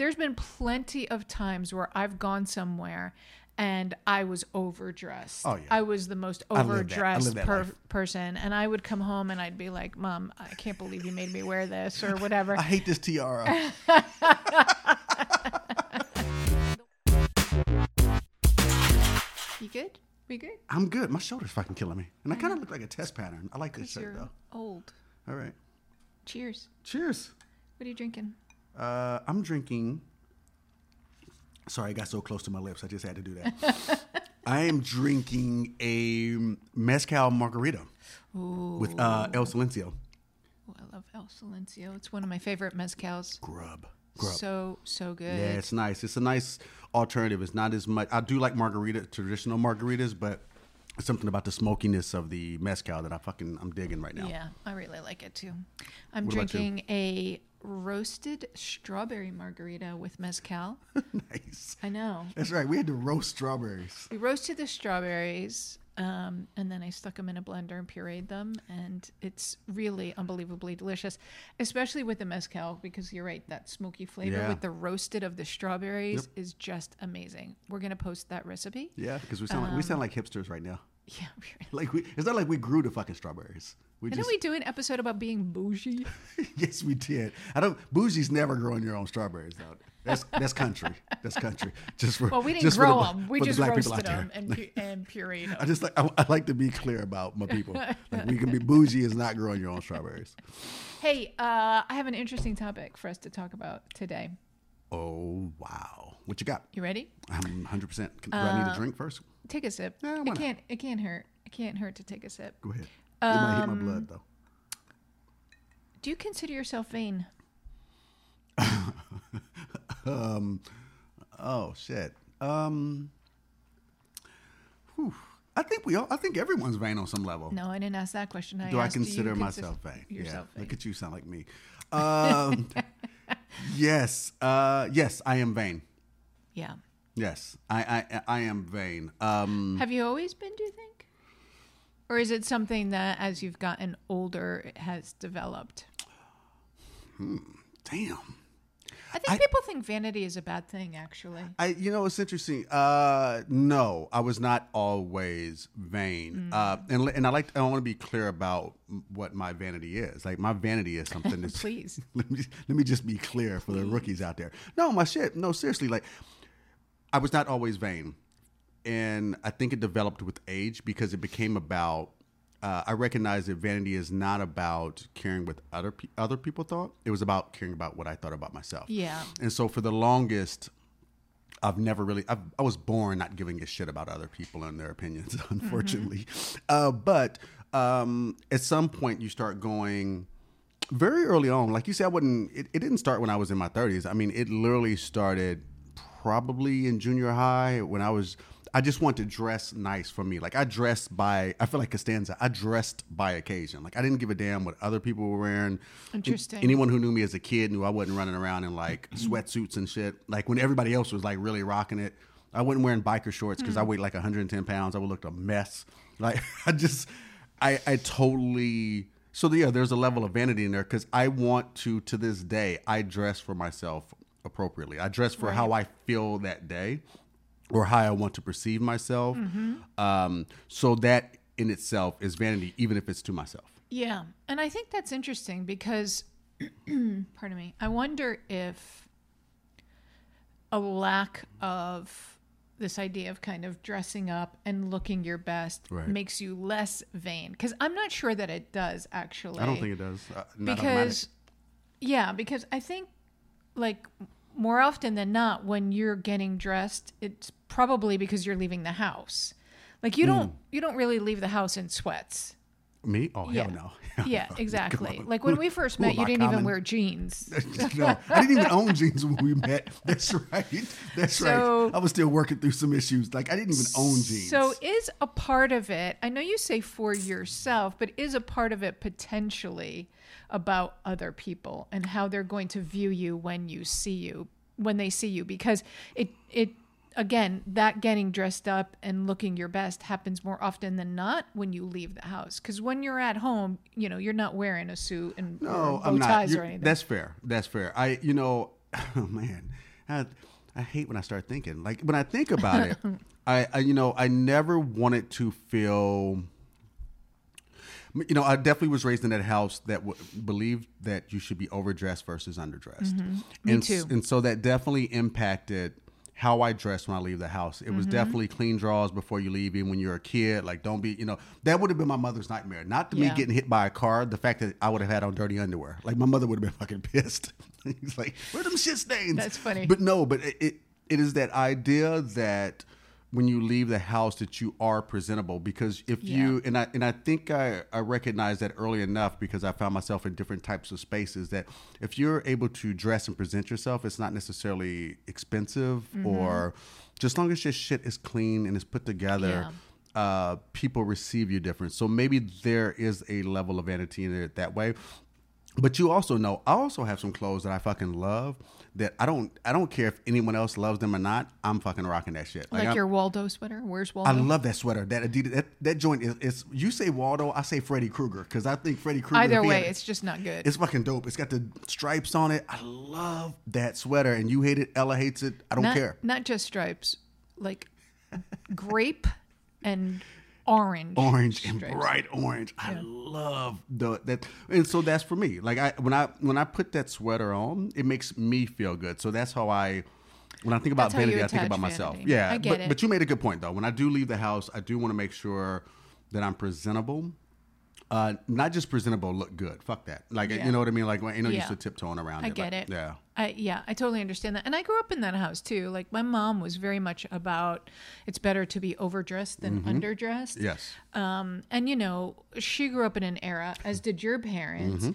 there's been plenty of times where I've gone somewhere and I was overdressed. Oh, yeah. I was the most I live that- I overdressed per- person, and I would come home and I'd be like, "Mom, I can't believe you made me wear this or whatever." I hate this tiara. you good? We good? I'm good. My shoulder's fucking killing me, and I kind of look like a test pattern. I like this shirt though. old. All right. Cheers. Cheers. What are you drinking? Uh, I'm drinking. Sorry, I got so close to my lips. I just had to do that. I am drinking a mezcal margarita with uh, El Silencio. Oh, I love El Silencio. It's one of my favorite mezcals. Grub. Grub. So so good. Yeah, it's nice. It's a nice alternative. It's not as much. I do like margarita, traditional margaritas, but it's something about the smokiness of the mezcal that I fucking I'm digging right now. Yeah, I really like it too. I'm What drinking a roasted strawberry margarita with mezcal. nice. I know. That's right. We had to roast strawberries. We roasted the strawberries, um, and then I stuck them in a blender and pureed them, and it's really unbelievably delicious, especially with the mezcal because you're right, that smoky flavor Yeah. with the roasted of the strawberries is just amazing. We're gonna post that recipe. Yeah, because we sound like, we sound like hipsters right now. Yeah. Like we, it's not like we grew the fucking strawberries. We Didn't just we do an episode about being bougie? yes, we did. I don't. Bougie's never growing your own strawberries though. That's that's country. That's country. Just for Well, we didn't grow the- them. We the just black roasted them and, pu- and pureed I just like I, I like to be clear about my people. Like we can be bougie is not growing your own strawberries. Hey, uh, I have an interesting topic for us to talk about today. Oh wow, what you got? You ready? I'm 100. percent Do I need a drink first? Take a sip. Why it not? can't. It can't hurt. It can't hurt to take a sip. Go ahead. It might hit my Um, blood though. Do you consider yourself vain? um, Oh shit. Um. whew. I think we all. I think everyone's vain on some level. No, I didn't ask that question. I Do I consider consi- myself vain? Yourself yeah. vain. Look at you, sound like me. Um, yes. Uh, yes, I am vain. Yeah. Yes, I I, I am vain. Um, Have you always been? Do you think? Or is it something that, as you've gotten older, it has developed? damn. I think people think vanity is a bad thing. Actually, I you know it's interesting. Uh, no, I was not always vain. Uh, and and I like I want to be clear about what my vanity is. Like my vanity is something that's Please. let me let me just be clear for the rookies out there. No, my shit. No, seriously. Like I was not always vain, and I think it developed with age because it became about. Uh, I recognize that vanity is not about caring what other pe- other people thought. It was about caring about what I thought about myself. Yeah. And so for the longest, I've never really. I've, I was born not giving a shit about other people and their opinions, unfortunately. Uh, but um, at some point, you start going very early on. Like you said, I wouldn't. It, it didn't start when I was in my 30s. I mean, it literally started probably in junior high when I was. I just want to dress nice for me. Like I dressed by. I feel like Costanza. I dressed by occasion. Like I didn't give a damn what other people were wearing. Interesting. Anyone who knew me as a kid knew I wasn't running around in like sweatsuits and shit. Like when everybody else was like really rocking it, I wasn't wearing biker shorts because I mm. weighed like 110 pounds. I would look a mess. Like I just, I, I totally. So yeah, there's a level of vanity in there because I want to to this day I dress for myself appropriately. I dress for how I feel that day, or how I want to perceive myself. Um, so that in itself is vanity, even if it's to myself. Yeah. And I think that's interesting because, pardon me, I wonder if a lack of this idea of kind of dressing up and looking your best Right. makes you less vain. Because I'm not sure that it does actually. I don't think it does. Uh, because, yeah, because I think like more often than not, when you're getting dressed, it's probably because you're leaving the house. Like you Hmm. don't you don't really leave the house in sweats. Me? Oh Yeah. hell no. Yeah, exactly. Like when we first met, you didn't even wear jeans. no, I didn't even own jeans when we met. That's right. That's So- right. I was still working through some issues. Like I didn't even own jeans. So is a part of it, I know you say for yourself, but is a part of it potentially about other people and how they're going to view you when you see you, when they see you because it it again, that getting dressed up and looking your best happens more often than not when you leave the house cuz when you're at home, you know, you're not wearing a suit and no, bow I'm not. ties or anything. That's fair. That's fair. I, you know, oh man, I, I hate when I start thinking. Like when I think about it, I, I you know I never wanted to feel. You know, I definitely was raised in that house that w- believed that you should be overdressed versus underdressed. Mm-hmm. Me and, too. And so that definitely impacted how I dress when I leave the house. It was Mm-hmm. definitely clean drawers before you leave, even when you're a kid. Like, don't be, you know, that would have been my mother's nightmare. Not to me getting hit by a car, the fact that I would have had on dirty underwear. Like, my mother would have been fucking pissed. He's like, where them shit stains? That's funny. But no, but it, it, it is that idea that when you leave the house that you are presentable because if you and I and I think I, I recognize that early enough because I found myself in different types of spaces that if you're able to dress and present yourself, it's not necessarily expensive Mm-hmm. or just long as your shit is clean and is put together. Uh, people receive you different. So maybe there is a level of vanity in it that way. But you also know I also have some clothes that I fucking love that I don't I don't care if anyone else loves them or not. I'm fucking rocking that shit. Like I'm- your Waldo sweater. Where's Waldo? I love that sweater. That Adidas that, that joint is, is you say Waldo, I say Freddy Krueger because I think Freddy Krueger. Either way, it's just not good. it's fucking dope. It's got the stripes on it. I love that sweater, and you hate it. Ella hates it. I don't not, care. Not just stripes, like grape and orange. orange and stripes. bright orange. I love the that, and so that's for me. Like I when I when I put that sweater on, it makes me feel good. So that's how I. When I think about vanity, I think about myself. vanity. Yeah, I get but, it. but you made a good point though. When I do leave the house, I do want to make sure that I'm presentable. Uh, not just presentable, look good. Fuck that. Like Yeah. you know what I mean. Like you know, Yeah. used to tiptoeing around. I it. get Like, it. Yeah. I, yeah, I totally understand that. And I grew up in that house too. Like my mom was very much about it's better to be overdressed than underdressed. Mm-hmm. Yes. Um, and you know, she grew up in an era, as did your parents,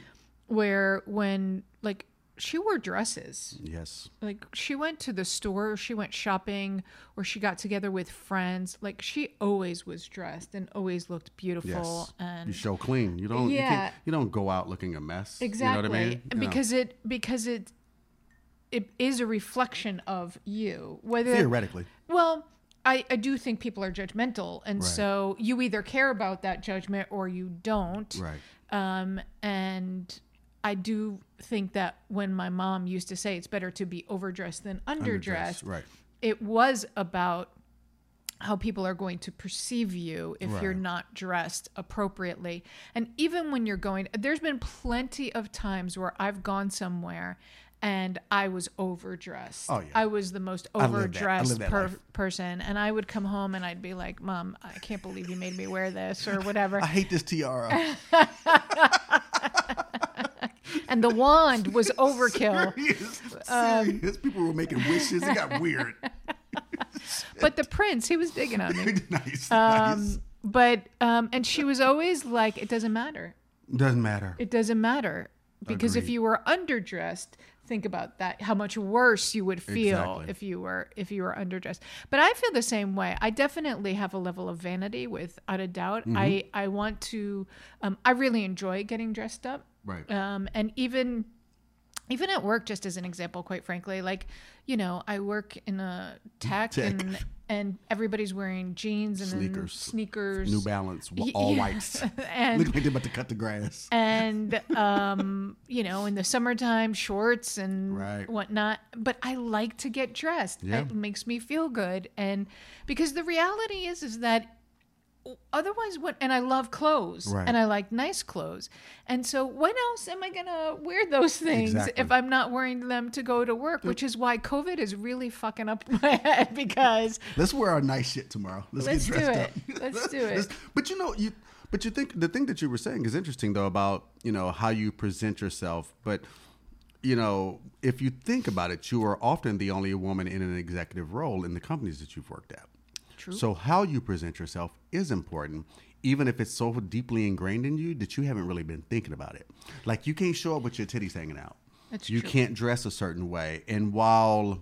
where when like she wore dresses. Yes. Like she went to the store, she went shopping, or she got together with friends. Like she always was dressed and always looked beautiful. Yes. And you show clean. You don't. You, Yeah. can't, you don't go out looking a mess. Exactly. You know what I mean? You know. Because it because it it is a reflection of you. Whether theoretically. well, I, I do think people are judgmental and Right. so you either care about that judgment or you don't. Right. Um and I do think that when my mom used to say it's better to be overdressed than underdressed, Right. it was about how people are going to perceive you if you're not dressed appropriately. And even when you're going, there's been plenty of times where I've gone somewhere and I was overdressed. Oh, yeah. I was the most I live that- I overdressed per- person. And I would come home and I'd be like, Mom, I can't believe you made me wear this or whatever. I hate this tiara. and the wand was overkill. serious. Um, serious. People were making wishes. It got weird. but the prince, he was digging on me. nice. nice. Um, but um, and she was always like, it doesn't matter. Doesn't matter. It doesn't matter because if you were underdressed, think about that. How much worse you would feel Exactly. if you were if you were underdressed. But I feel the same way. I definitely have a level of vanity, without a doubt. Mm-hmm. I I want to. Um, I really enjoy getting dressed up. Right. Um, and even even at work, just as an example, quite frankly, like you know, I work in a tech, Tech. and and everybody's wearing jeans and Sneakers. sneakers, New Balance, all yeah. whites. and Look like they're about to cut the grass. and um, you know, in the summertime, shorts and Right. whatnot. But I like to get dressed. Yeah. It makes me feel good, and because the reality is, is that otherwise, what? And I love clothes, Right. and I like nice clothes, and so when else am I gonna wear those things Exactly. if I'm not wearing them to go to work? Which is why COVID is really fucking up my head because Let's wear our nice shit tomorrow. Let's, Let's get do dressed it. up. Let's do it. But you know, you but you think the thing that you were saying is interesting though about, you know, how you present yourself. But you know, if you think about it, you are often the only woman in an executive role in the companies that you've worked at. True. So how you present yourself is important, even if it's so deeply ingrained in you that you haven't really been thinking about it. Like you can't show up with your titties hanging out. That's you true. can't dress a certain way. And while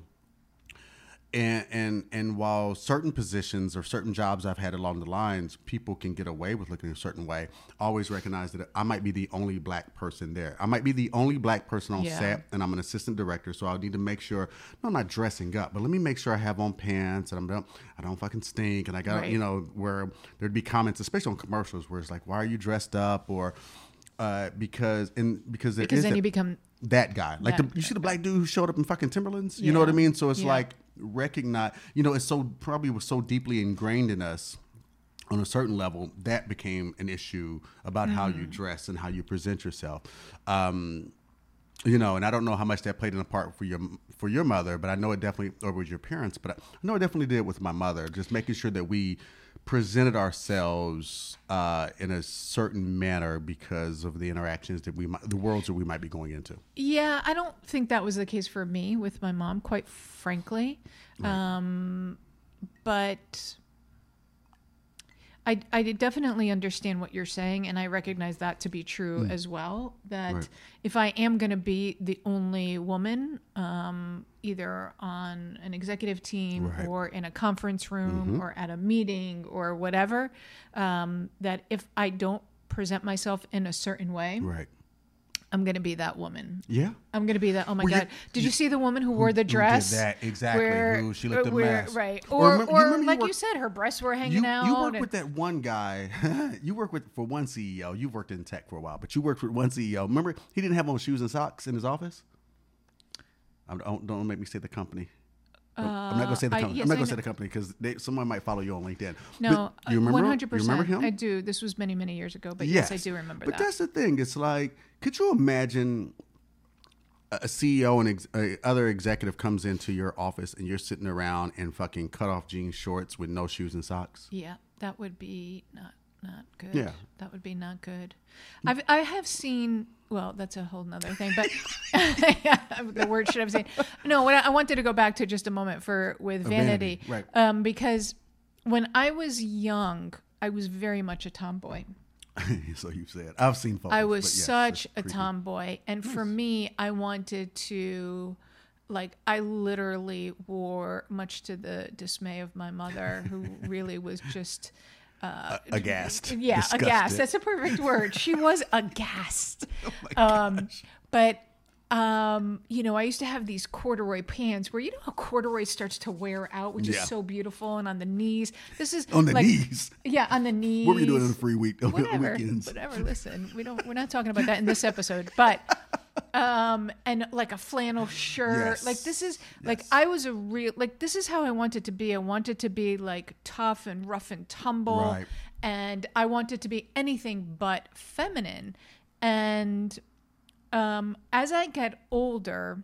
and and and while certain positions or certain jobs I've had along the lines, people can get away with looking a certain way. Always recognize that I might be the only black person there. I might be the only black person on Yeah. set, and I'm an assistant director, so I'll need to make sure. No, I'm not dressing up, but let me make sure I have on pants and I'm don't, I don't fucking stink, and I got Right. you know where there'd be comments, especially on commercials, where it's like, why are you dressed up or uh, because and because because then that- you become that guy. Like the, That- you see the black dude who showed up in fucking Timberlands. You know what I mean? So it's Yeah. like recognize. You know, it's so probably was so deeply ingrained in us on a certain level that became an issue about how Mm-hmm. you dress and how you present yourself. Um, you know, and I don't know how much that played in a part for your for your mother, but I know it definitely, or with your parents, but I know it definitely did with my mother. Just making sure that we presented ourselves uh, in a certain manner because of the interactions that we might, the worlds that we might be going into. Yeah, I don't think that was the case for me with my mom, quite frankly. Um, but I, I definitely understand what you're saying, and I recognize that to be true as well. That Mm. Right. if I am going to be the only woman, um, either on an executive team Right. Mm-hmm. or in a conference room or at a meeting or whatever, um, that if I don't present myself in a certain way, Right. I'm to be that woman. Yeah. I'm gonna be that. Oh my you- god! Did you see the woman who wore the dress? that? Exactly, who she looked uh, a where- mess. Right. Or Or, or, you you like you worked- said, her breasts were hanging You, out. you worked and- with that one guy. you worked with for one CEO. You worked in tech for a while, but you worked with one CEO. Remember, he didn't have on shoes and socks in his office. I'm, don't don't make me say the company. Don't- I'm not gonna say the Uh, I- company. yes, I'm not gonna say the company because someone might follow you on LinkedIn. no, But you remember? one hundred You remember him? percent. I do. This was many many years ago, but yes, I do remember but that. that's the thing. It's like, could you imagine a CEO and ex- a other executive comes into your office and you're sitting around in fucking cut off jeans shorts with no shoes and socks? Yeah, that would be not not good. Yeah. that would be not good. I've I have seen. Well, that's a whole nother thing, but the word should have seen. No, what I, I wanted to go back to just a moment for with vanity, vanity, right. Um, because when I was young, I was very much a tomboy. so you said. I've seen photos. I was yes, such a tomboy. And for me, I wanted to, like, I literally wore, much to the dismay of my mother, who really was just. Uh, Aghast. yeah, Disgusted. aghast. That's a perfect word. She was aghast. Oh um, but um, you know, I used to have these corduroy pants where you know how corduroy starts to wear out, which Yeah. is so beautiful, and on the knees. This is On the like- knees. Yeah, on the knees. What were you doing on the free week Whatever, weekends? whatever. Listen, we don't. We're not talking about that in this episode, but um, and like a flannel shirt. Yes. Like this is like I was a real like this is how I wanted to be. I wanted to be like tough and rough and tumble, Right. and I wanted to be anything but feminine. And um, as I get older,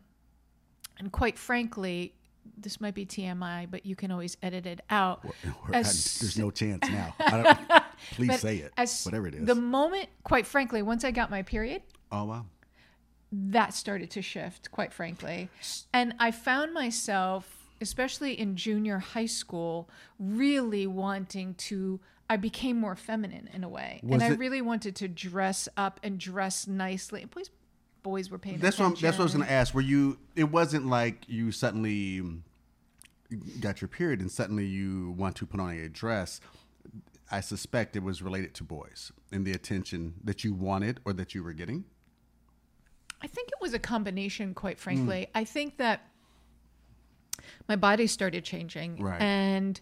and quite frankly, this might be TMI, but you can always edit it out. As- there's no chance now. I don't, please say it. as Whatever it is. The moment, quite frankly, once I got my period, oh wow. That started to shift, quite frankly. And I found myself, especially in junior high school, really wanting to. I became more feminine in a way, Was and I it- really wanted to dress up and dress nicely. And boys, boys were paying That's what I'm, attention. that's what I was going to ask. Were you? It wasn't like you suddenly mm, got your period and suddenly you want to put on a dress. I suspect it was related to boys and the attention that you wanted or that you were getting. I think it was a combination, quite Hmm. frankly. I think that my body started changing, Right. and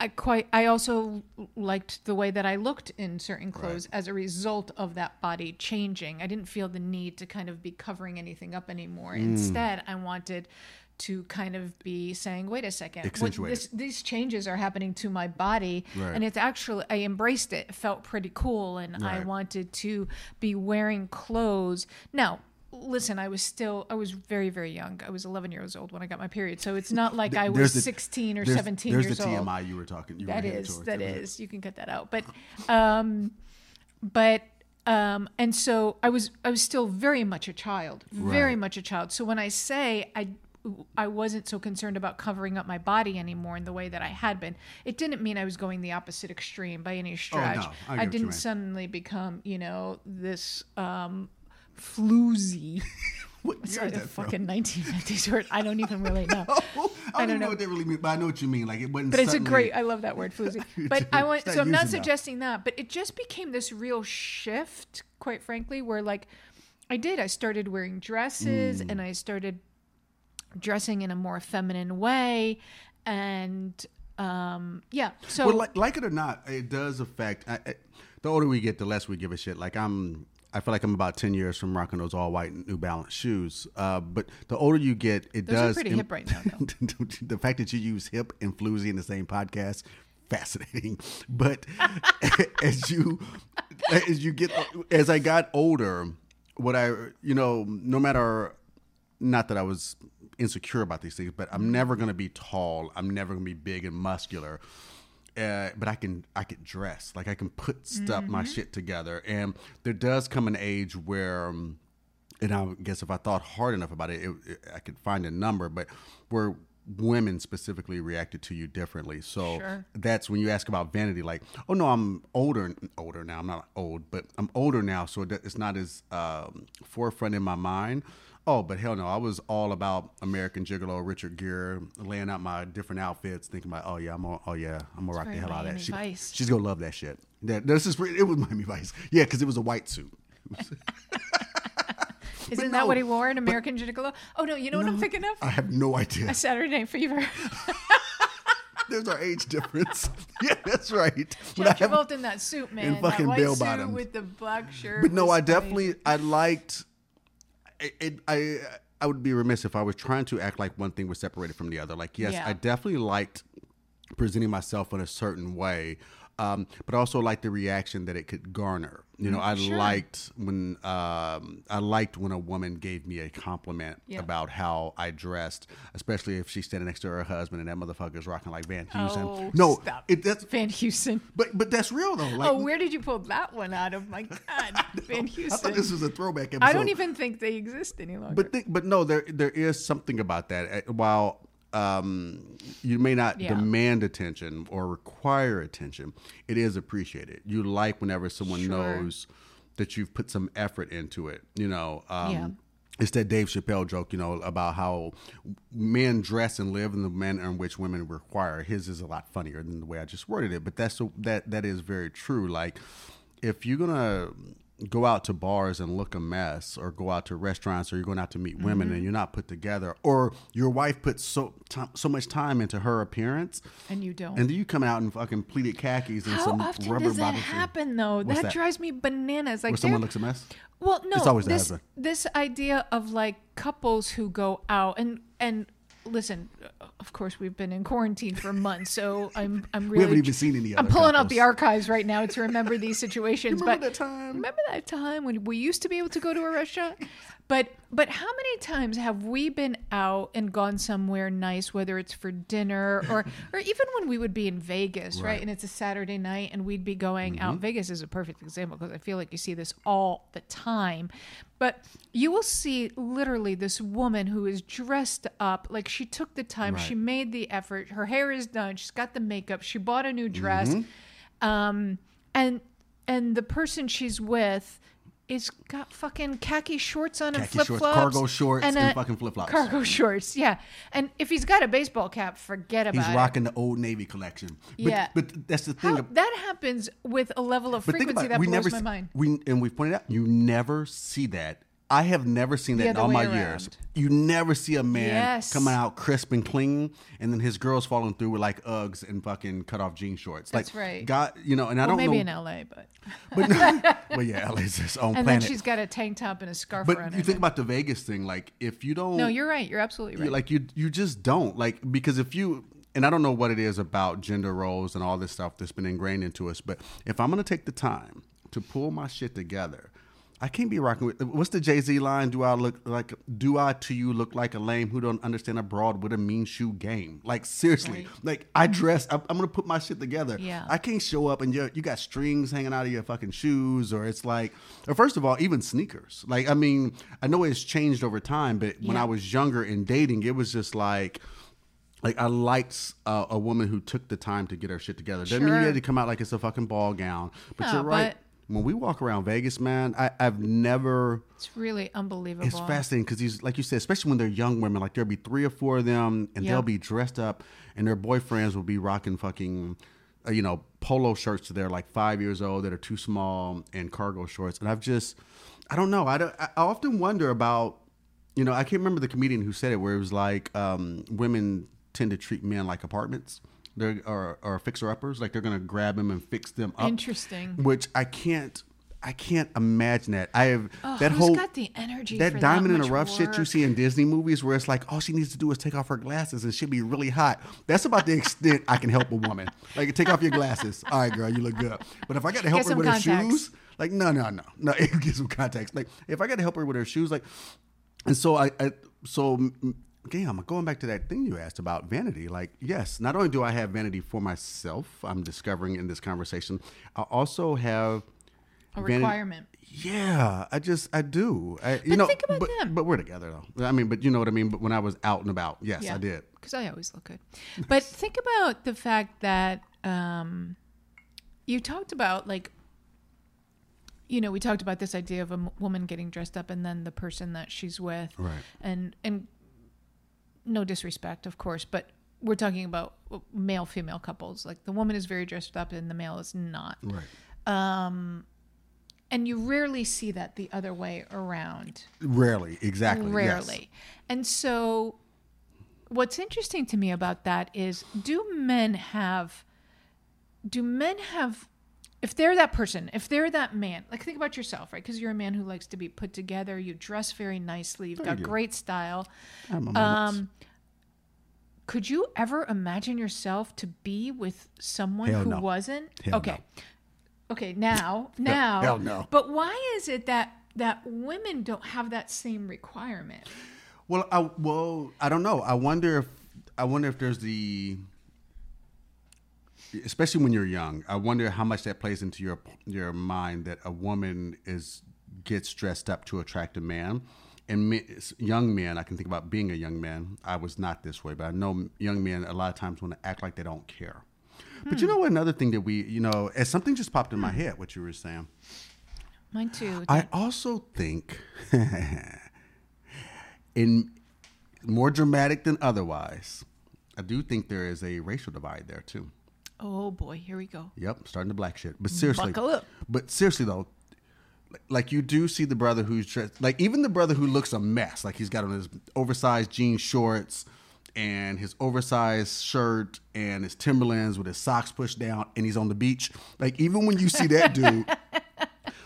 I quite. I also liked the way that I looked in certain clothes as a result of that body changing. I didn't feel the need to kind of be covering anything up anymore. Hmm. Instead, I wanted to kind of be saying, "Wait a second, what, this, these changes are happening to my body," Right. and it's actually I embraced it. It felt pretty cool, and I wanted to be wearing clothes now listen i was still i was very very young i was 11 years old when i got my period so it's not like i was the- 16 or there's, 17 there's years the old TMI you were talking. You that were is that was you can cut that out but um but um and so i was i was still very much a child very Right. much a child so when i say i I wasn't so concerned about covering up my body anymore in the way that I had been. It didn't mean I was going the opposite extreme by any stretch. Oh, I I didn't suddenly become, you know, this um floozy. What year Sorry, is that from? fucking 1950s word. I don't even really know. I don't, even don't know. know. what that really means, but I know what you mean. Like it wasn't. But it's a great. I love that word, floozy. But I want. So I'm not using that. suggesting that, but it just became this real shift, quite frankly, where like I did. I started wearing dresses, Mm. and I started dressing in a more feminine way, and um, yeah. So well, like, like it or not, it does affect. I, I, the older we get, the less we give a shit. Like I'm, I feel like I'm about ten years from rocking those all white New Balance shoes. Uh, but the older you get, it Those are does. pretty hip right now, though. the fact that you use hip and floozy in the same podcast, fascinating. But as you as you get as I got older, what I you know, no matter not that I was insecure about these things, but I'm never gonna be tall. I'm never gonna be big and muscular. Uh, but I can I can dress like I can put stuff my shit together, and there does come an age where, um, and I guess if I thought hard enough about it, it, it I could find a number, but where women specifically reacted to you differently. So Sure. that's when you ask about vanity, like, oh no, I'm older, older now. I'm not old, but I'm older now, so it's not as um, forefront in my mind. Oh, but hell no, I was all about American Gigolo, Richard Gere, laying out my different outfits, thinking about, oh yeah, I'm, gonna, oh yeah, I'm gonna rock the hell out of that. Miami She- Vice. she's gonna love that shit. That this is it was Miami Vice, yeah, because it was a white suit. Isn't no, that what he wore in American Gigolo? Oh no, you know what I'm thinking of? I have no idea. A Saturday Night Fever. There's our age difference. yeah, that's right. But John Travolta in that suit, man. in fucking bell suit bottoms. with the black shirt. But no, I definitely I liked. It, I I would be remiss if I was trying to act like one thing was separated from the other. Like yes, Yeah. I definitely liked presenting myself in a certain way, um, but also like the reaction that it could garner. You know, I Mm, sure. liked when um, I liked when a woman gave me a compliment Yeah. about how I dressed, especially if she's standing next to her husband and that motherfucker's rocking like Van Heusen. Oh, no, stop. it that's Van Houston. but but that's real though. Like, oh, where did you pull that one out of? My God, Van I thought this was a throwback episode. I don't even think they exist any longer. But think, but no, there there is something about that. Uh, While um, you may not Yeah. demand attention or require attention, it is appreciated. You like whenever someone Sure. knows that you've put some effort into it. You know. Um, Yeah. It's that Dave Chappelle joke, you know, about how men dress and live in the manner in which women require. His is a lot funnier than the way I just worded it, but that's that that is very true. Like, if you're gonna go out to bars and look a mess, or go out to restaurants, or you're going out to meet women Mm-hmm. and you're not put together, or your wife puts so ti so much time into her appearance, and you don't. and then you come out in fucking pleated khakis and How some often rubber does that happen, though? That, that? drives me bananas. Like Where someone looks a mess. Well, no, It's always this this idea of like couples who go out and and listen. Of course, we've been in quarantine for months, so I'm I'm really we haven't even seen any I'm pulling out couples. the archives right now to remember these situations. Remember but that time? remember that time when we used to be able to go to a restaurant? But but how many times have we been out and gone somewhere nice, whether it's for dinner or or even when we would be in Vegas, right? Right. Mm-hmm. And it's a Saturday night and we'd be going out. Vegas is a perfect example because I feel like you see this all the time. But you will see literally this woman who is dressed up like she took the time, Right. she made the effort, her hair is done, she's got the makeup, she bought a new dress. Mm-hmm. Um and and the person she's with is got fucking khaki shorts on and flip shorts, flops, cargo shorts, and fucking flip-flops. Cargo shorts, yeah. And if he's got a baseball cap, forget about He's it. rocking the old Navy collection. But, Yeah. but that's the thing. How, that happens with a level of frequency that blows never my s- mind. We and we pointed out you never see that. I have never seen that in all my around. years. You never see a man Yes. coming out crisp and clean, and then his girls following through with like Uggs and fucking cut off jean shorts. That's like, right. God, you know, and I Well, don't maybe know. in LA, but but well, yeah, LA's its own and planet. And then she's got a tank top and a scarf but you think about the Vegas thing, like if you don't, no, you're right. You're absolutely right. you- like you you just don't like because if you and I don't know what it is about gender roles and all this stuff that's been ingrained into us, but if I'm gonna take the time to pull my shit together, I can't be rocking with what's the Jay Z line? Do I look like do I to you look like a lame who don't understand abroad with a mean shoe game? Like seriously, Right. like I dress, I'm, I'm gonna put my shit together. Yeah. I can't show up and you you got strings hanging out of your fucking shoes, or it's like, or first of all, even sneakers. Like I mean, I know it's changed over time, but when I was younger and dating, it was just like. Like I liked uh, a woman who took the time to get her shit together. Doesn't mean you had to come out like it's a fucking ball gown. But No, you're right. but- when we walk around Vegas, man, I, I've never. it's really unbelievable. It's fascinating because these, like you said, especially when they're young women, like there'll be three or four of them, and Yep. they'll be dressed up, and their boyfriends will be rocking fucking, uh, you know, polo shirts. They're like five years old that are too small and cargo shorts. And I've just, I don't know. I, don't, I often wonder about, you know, I can't remember the comedian who said it, where it was like um, women tend to treat men like apartments. They're or, or fixer uppers, like they're gonna grab them and fix them up Interesting. which I can't I can't imagine that. I have Oh, that who's whole got the energy that diamond in the rough shit you see in Disney movies where it's like all she needs to do is take off her glasses and she'll be really hot. That's about the extent I can help a woman. Like take off your glasses. All right, girl, you look good. But if I got to help Get her with contacts. her shoes, like no, no, no, no, get some contacts. Like if I got to help her with her shoes, like, and so I, I so. Damn, going back to that thing you asked about vanity. Like, yes, not only do I have vanity for myself, I'm discovering in this conversation, I also have A vanity- requirement. yeah, I just I do. I, you know, think about but, them. but we're together though. I mean, but you know what I mean. But when I was out and about, yes, Yeah. I did. Because I always look good. But think about the fact that um, you talked about, like, you know, we talked about this idea of a m- woman getting dressed up and then the person that she's with. Right. And, and no disrespect, of course, but we're talking about male female couples. Like, the woman is very dressed up and the male is not. Right. Um, and you rarely see that the other way around. Rarely, exactly. yes. Rarely. And so, what's interesting to me about that is do men have, do men have, if they're that person, if they're that man, like think about yourself, right? Because you're a man who likes to be put together, you dress very nicely, you've got you. great style. I have my. Um, could you ever imagine yourself to be with someone Hell who no. wasn't? Hell okay. Okay, now, now. hell no. But why is it that that women don't have that same requirement? well, I well, I don't know. I wonder if I wonder if there's the, especially when you're young. I wonder how much that plays into your your mind that a woman is gets dressed up to attract a man. And me, young men, I can think about being a young man. I was not this way, but I know young men a lot of times want to act like they don't care. But you hmm. know what? Another thing that we, you know, as something just popped in my hmm. head, what you were saying. Mine too. I also think, in more dramatic than otherwise, I do think there is a racial divide there too. Oh boy, here we go. Yep, starting to black shit. But seriously, Buckle up. but seriously though, like- you do see the brother who's dressed, like even the brother who looks a mess, like he's got on his oversized jean shorts and his oversized shirt and his Timberlands with his socks pushed down, and he's on the beach. Like even when you see that dude,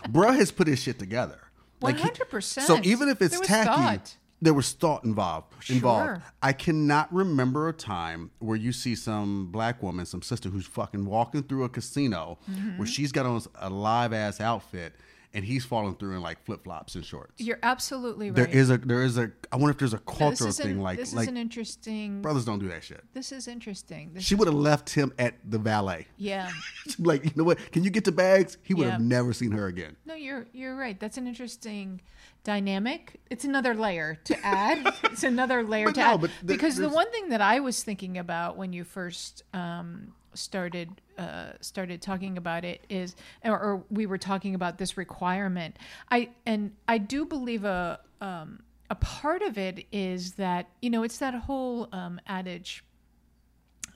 bruh has put his shit together. Like 100%. So even if it's tacky, thought. There was thought involved. Involved. Sure. I cannot remember a time where you see some black woman, some sister who's fucking walking through a casino Mm-hmm. where she's got on a live ass outfit and he's falling through in like flip flops and shorts. You're absolutely right. There is a there is a I wonder if there's a cultural an- thing like this like is an interesting. brothers don't do that shit. This is interesting. This She would have left him at the valet. yeah. Like, you know what? Can you get the bags? He would have Yeah. never seen her again. No, you're you're right. That's an interesting dynamic. It's another layer to add. it's another layer But to no, add. because the one thing that I was thinking about when you first um, started uh, started talking about it is, or, or we were talking about this requirement. I and I do believe a um, a part of it is that you know it's that whole um, adage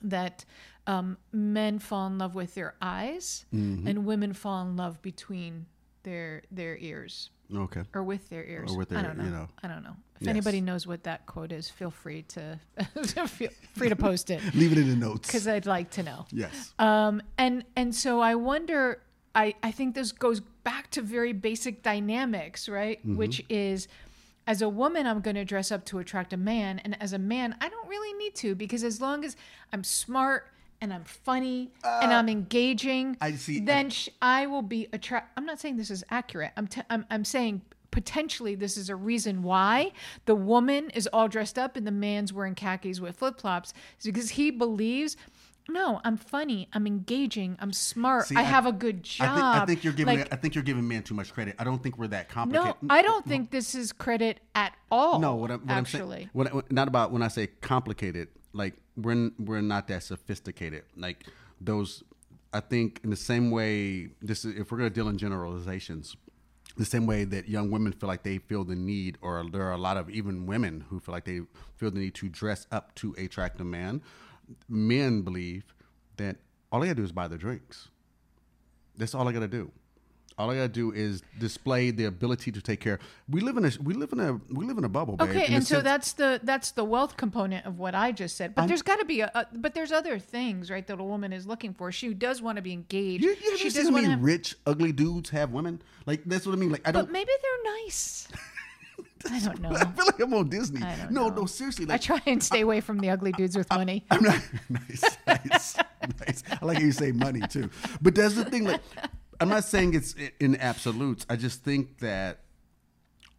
that um, men fall in love with their eyes Mm-hmm. and women fall in love between their their ears Okay. or with their ears. Or with I their- don't know. you know. I don't know. If Yes. anybody knows what that quote is, feel free to feel free to post it Leave it in the notes. because I'd like to know. Yes. Um, and and so I wonder. I I think this goes back to very basic dynamics, right? Mm-hmm. Which is. As a woman, I'm going to dress up to attract a man, and as a man, I don't really need to because as long as I'm smart and I'm funny and I'm engaging, Uh, I see- then sh- I will be attract. I'm not saying this is accurate. I'm t- I'm I'm saying potentially this is a reason why the woman is all dressed up and the man's wearing khakis with flip flops is because he believes. No, I'm funny. I'm engaging. I'm smart. See, I, I- have a good job. I think, I think you're giving Like, I think you're giving men too much credit. I don't think we're that complicated. no. I don't think this is credit at all. No, what I'm, what I'm actually. saying, what, not about when I say complicated. Like we're we're not that sophisticated. Like those, I think in the same way. This is if we're gonna deal in generalizations, the same way that young women feel like they feel the need, or there are a lot of even women who feel like they feel the need to dress up to attract a man. Men believe that all they gotta do is buy the drinks. That's all I gotta do. All I gotta do is display the ability to take care. We live in a we live in a we live in a bubble. Babe, Okay, and so sense- that's the that's the wealth component of what I just said. But there's got to be a, a but there's other things, right? That a woman is looking for. She does want to be engaged. You, you she ever does seen how many have, rich, ugly dudes have women? Like that's what I mean. Like I don't. But maybe they're nice. I don't know. I feel like I'm on Disney. I no, know. no, seriously. Like, I try and stay away from the ugly dudes with money. I'm not nice, nice, nice. I like how you say money too. But that's the thing. Like, I'm not saying it's in absolutes. I just think that.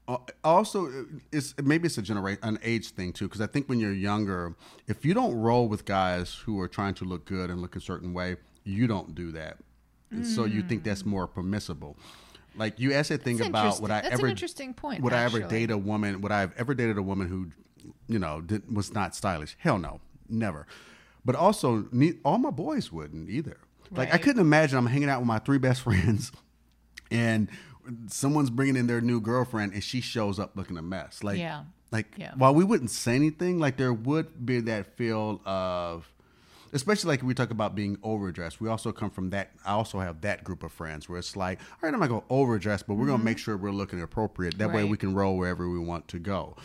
uh, Also, uh, it's maybe it's a generation, an age thing too. Because I think when you're younger, if you don't roll with guys who are trying to look good and look a certain way, you don't do that. And So you think that's more permissible. Like you asked that thing That's about would I. That's ever interesting point, Would I ever date a woman? Would I have ever dated a woman who, you know, did, was not stylish? Hell no, never. But also, ne- all my boys wouldn't either. Like I couldn't imagine I'm hanging out with my three best friends, and someone's bringing in their new girlfriend, and she shows up looking a mess. Like, Yeah. like Yeah. while we wouldn't say anything, like there would be that feel of. Especially like we talk about being overdressed. We also come from that. I also have that group of friends where it's like, all right, I'm not going to overdress, but we're going to make sure we're looking appropriate. That way Mm-hmm. We can roll wherever we want to go.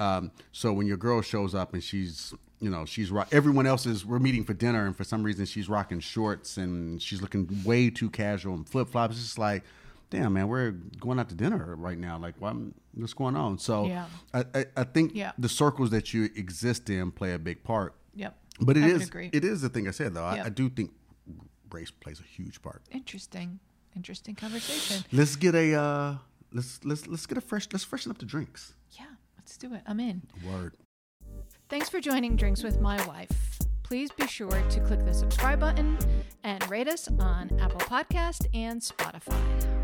Um, so when your girl shows up and she's, you know, she's rock. Everyone else is. We're meeting for dinner, and for some reason she's rocking shorts and she's looking way too casual and flip flops. It's just like, damn, man, we're going out to dinner right now. Like, what, what's going on? So Yeah. I, I, I think Yeah. the circles that you exist in play a big part. Yep. But it I is it is the thing I said though. I, I do think race plays a huge part. Interesting. Interesting conversation. Let's get a uh, let's let's let's get a fresh let's freshen up the drinks. Yeah, let's do it. I'm in. Word. Thanks for joining Drinks with My Wife. Please be sure to click the subscribe button and rate us on Apple Podcast and Spotify.